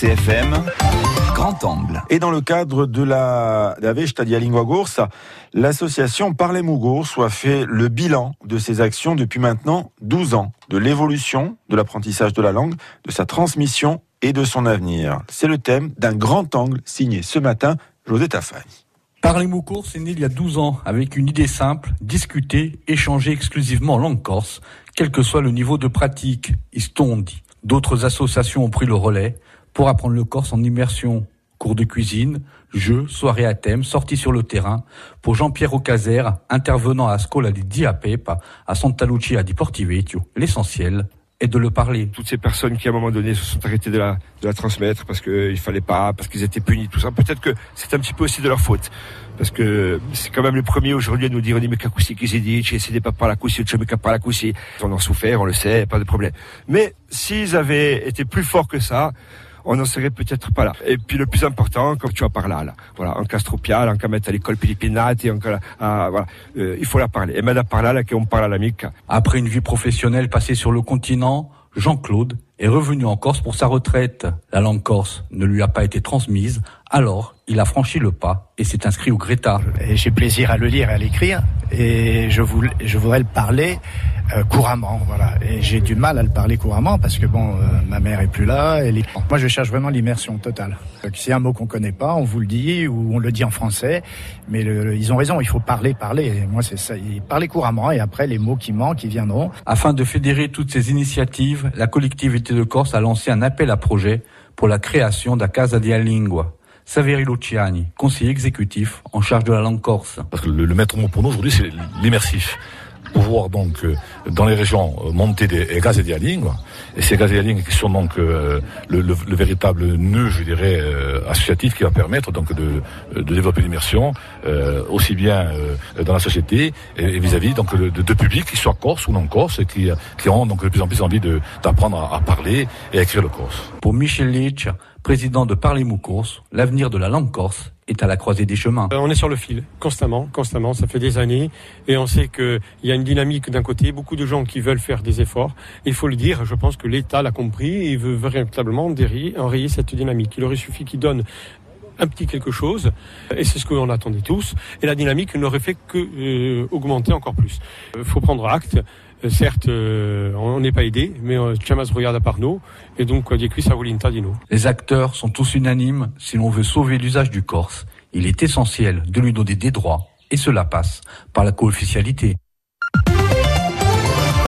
CFM, Grand Angle. Et dans le cadre de la, la Vestadia Lingua Gorsa, l'association Parlez Mougours a fait le bilan de ses actions depuis maintenant 12 ans, de l'évolution de l'apprentissage de la langue, de sa transmission et de son avenir. C'est le thème d'un grand angle signé ce matin José Tafani. Parlez Mougours est né il y a 12 ans avec une idée simple, discuter, échanger exclusivement en langue corse, quel que soit le niveau de pratique, dit. D'autres associations ont pris le relais, pour apprendre le corse en immersion. Cours de cuisine, jeux, soirées à thème, sorties sur le terrain. Pour Jean-Pierre Ocaser, intervenant à Scola di Diapepa, à Santa Lucia di Portivecchio, l'essentiel est de le parler. Toutes ces personnes qui à un moment donné se sont arrêtées de la, de la transmettre parce qu'il fallait pas, parce qu'ils étaient punis, tout ça, peut-être que c'est un petit peu aussi de leur faute. Parce que c'est quand même les premiers aujourd'hui à nous dire, on dit, mais qu'est-ce qui s'est dit, j'ai pas par la coussi, je pas par la coussi. On en souffert, on le sait, pas de problème. Mais s'ils avaient été plus forts que ça, on n'en serait peut-être pas là. Et puis le plus important, comme tu vas parler là, voilà, en castropial, en mettre à l'école Pilipinati, en ah, voilà, euh, il faut la parler. Et maintenant par là, là qu'on parle à l'amique. Après une vie professionnelle passée sur le continent, Jean-Claude est revenu en Corse pour sa retraite. La langue corse ne lui a pas été transmise, alors il a franchi le pas et s'est inscrit au Greta. J'ai plaisir à le lire et à l'écrire, et je, voulais, je voudrais le parler euh, couramment, voilà. Et j'ai du mal à le parler couramment parce que bon, euh, ma mère est plus là. Et Moi, je cherche vraiment l'immersion totale. C'est un mot qu'on connaît pas, on vous le dit ou on le dit en français, mais ils ont raison. Il faut parler, parler. moi, c'est ça. Parler couramment et après les mots qui manquent, ils viendront. Afin de fédérer toutes ces initiatives, la collectivité de Corse a lancé un appel à projet pour la création de Casa di Lingua. Saveri Luciani, conseiller exécutif en charge de la langue corse. Parce que le, le maître mot pour nous aujourd'hui, c'est l'immersif pouvoir donc euh, dans les régions euh, monter des gaz et des lignes et ces gaz et lignes qui sont donc euh, le, le, le, véritable nœud je dirais associatif qui va permettre donc de, de développer l'immersion aussi bien dans la société et vis-à-vis donc de, de, publics qui soient corse ou non corse et qui, qui ont donc de plus en plus envie d'apprendre à, à, parler et à écrire le corse. Pour Michel Leach, président de Parlez Mou Corse, l'avenir de la langue corse est à la croisée des chemins. Euh, on est sur le fil, constamment, constamment, ça fait des années, et on sait qu'il y a une dynamique d'un côté, beaucoup de gens qui veulent faire des efforts. Il faut le dire, je pense que l'État l'a compris et veut véritablement enrayer cette dynamique. Il aurait suffi qu'il donne un petit quelque chose, et c'est ce que l'on attendait tous, et la dynamique n'aurait fait que euh, augmenter encore plus. Il euh, faut prendre acte, euh, certes, on n'est pas aidé, mais Chamas regarde à part nous, et donc Les acteurs sont tous unanimes, si l'on veut sauver l'usage du Corse, il est essentiel de lui donner des droits, et cela passe par la co-officialité.